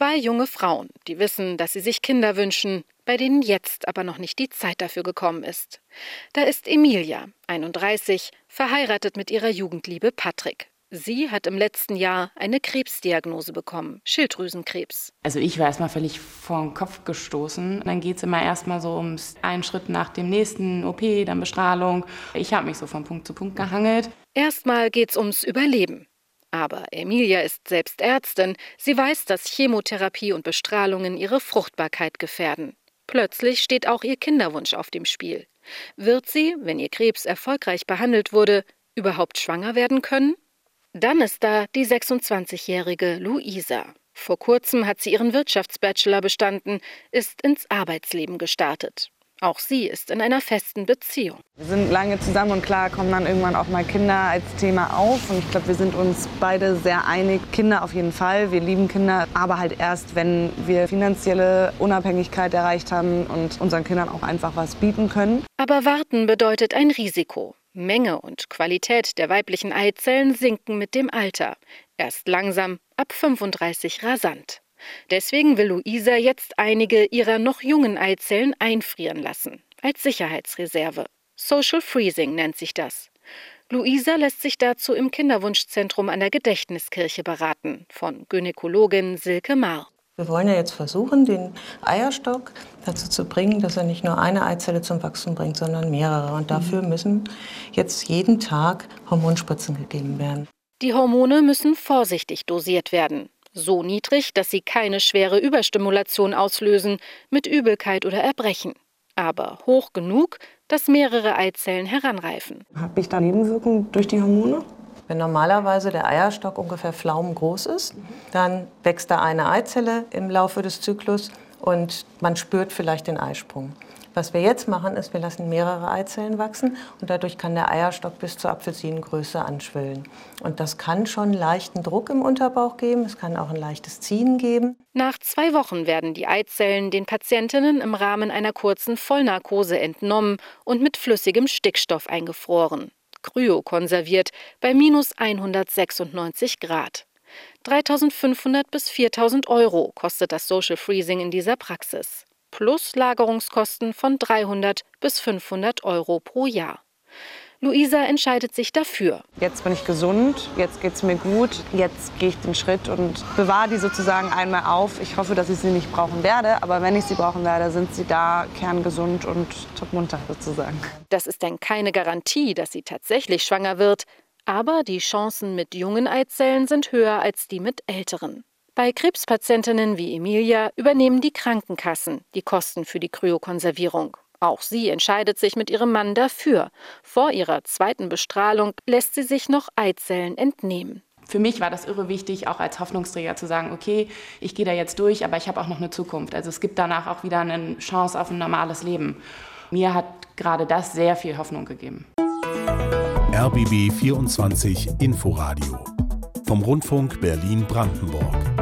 Zwei junge Frauen, die wissen, dass sie sich Kinder wünschen, bei denen jetzt aber noch nicht die Zeit dafür gekommen ist. Da ist Emilia, 31, verheiratet mit ihrer Jugendliebe Patrick. Sie hat im letzten Jahr eine Krebsdiagnose bekommen, Schilddrüsenkrebs. Also ich war erstmal völlig vor den Kopf gestoßen. Dann geht es immer erstmal so ums einen Schritt nach dem nächsten, OP, dann Bestrahlung. Ich habe mich so von Punkt zu Punkt gehangelt. Erstmal geht es ums Überleben. Aber Emilia ist selbst Ärztin. Sie weiß, dass Chemotherapie und Bestrahlungen ihre Fruchtbarkeit gefährden. Plötzlich steht auch ihr Kinderwunsch auf dem Spiel. Wird sie, wenn ihr Krebs erfolgreich behandelt wurde, überhaupt schwanger werden können? Dann ist da die 26-jährige Luisa. Vor kurzem hat sie ihren Wirtschaftsbachelor bestanden, ist ins Arbeitsleben gestartet. Auch sie ist in einer festen Beziehung. Wir sind lange zusammen und klar kommen dann irgendwann auch mal Kinder als Thema auf. Und ich glaube, wir sind uns beide sehr einig. Kinder auf jeden Fall. Wir lieben Kinder, aber halt erst, wenn wir finanzielle Unabhängigkeit erreicht haben und unseren Kindern auch einfach was bieten können. Aber warten bedeutet ein Risiko. Menge und Qualität der weiblichen Eizellen sinken mit dem Alter. Erst langsam, ab 35 rasant. Deswegen will Luisa jetzt einige ihrer noch jungen Eizellen einfrieren lassen, als Sicherheitsreserve. Social Freezing nennt sich das. Luisa lässt sich dazu im Kinderwunschzentrum an der Gedächtniskirche beraten von Gynäkologin Silke Marr. Wir wollen ja jetzt versuchen, den Eierstock dazu zu bringen, dass er nicht nur eine Eizelle zum Wachstum bringt, sondern mehrere. Und dafür müssen jetzt jeden Tag Hormonspritzen gegeben werden. Die Hormone müssen vorsichtig dosiert werden. So niedrig, dass sie keine schwere Überstimulation auslösen, mit Übelkeit oder Erbrechen. Aber hoch genug, dass mehrere Eizellen heranreifen. Habe ich da Nebenwirkungen durch die Hormone? Wenn normalerweise der Eierstock ungefähr pflaumengroß ist, dann wächst da eine Eizelle im Laufe des Zyklus und man spürt vielleicht den Eisprung. Was wir jetzt machen, ist, wir lassen mehrere Eizellen wachsen und dadurch kann der Eierstock bis zur Apfelsinengröße anschwillen. Und das kann schon leichten Druck im Unterbauch geben, es kann auch ein leichtes Ziehen geben. Nach zwei Wochen werden die Eizellen den Patientinnen im Rahmen einer kurzen Vollnarkose entnommen und mit flüssigem Stickstoff eingefroren kryokonserviert bei minus 196 Grad. 3500 bis 4000 Euro kostet das Social Freezing in dieser Praxis, plus Lagerungskosten von 300 bis 500 Euro pro Jahr. Luisa entscheidet sich dafür. Jetzt bin ich gesund, jetzt geht es mir gut, jetzt gehe ich den Schritt und bewahre die sozusagen einmal auf. Ich hoffe, dass ich sie nicht brauchen werde, aber wenn ich sie brauchen werde, sind sie da kerngesund und topmunter sozusagen. Das ist dann keine Garantie, dass sie tatsächlich schwanger wird, aber die Chancen mit jungen Eizellen sind höher als die mit älteren. Bei Krebspatientinnen wie Emilia übernehmen die Krankenkassen die Kosten für die Kryokonservierung. Auch sie entscheidet sich mit ihrem Mann dafür. Vor ihrer zweiten Bestrahlung lässt sie sich noch Eizellen entnehmen. Für mich war das irre wichtig, auch als Hoffnungsträger zu sagen, okay, ich gehe da jetzt durch, aber ich habe auch noch eine Zukunft. Also es gibt danach auch wieder eine Chance auf ein normales Leben. Mir hat gerade das sehr viel Hoffnung gegeben. RBB 24 Inforadio vom Rundfunk Berlin-Brandenburg.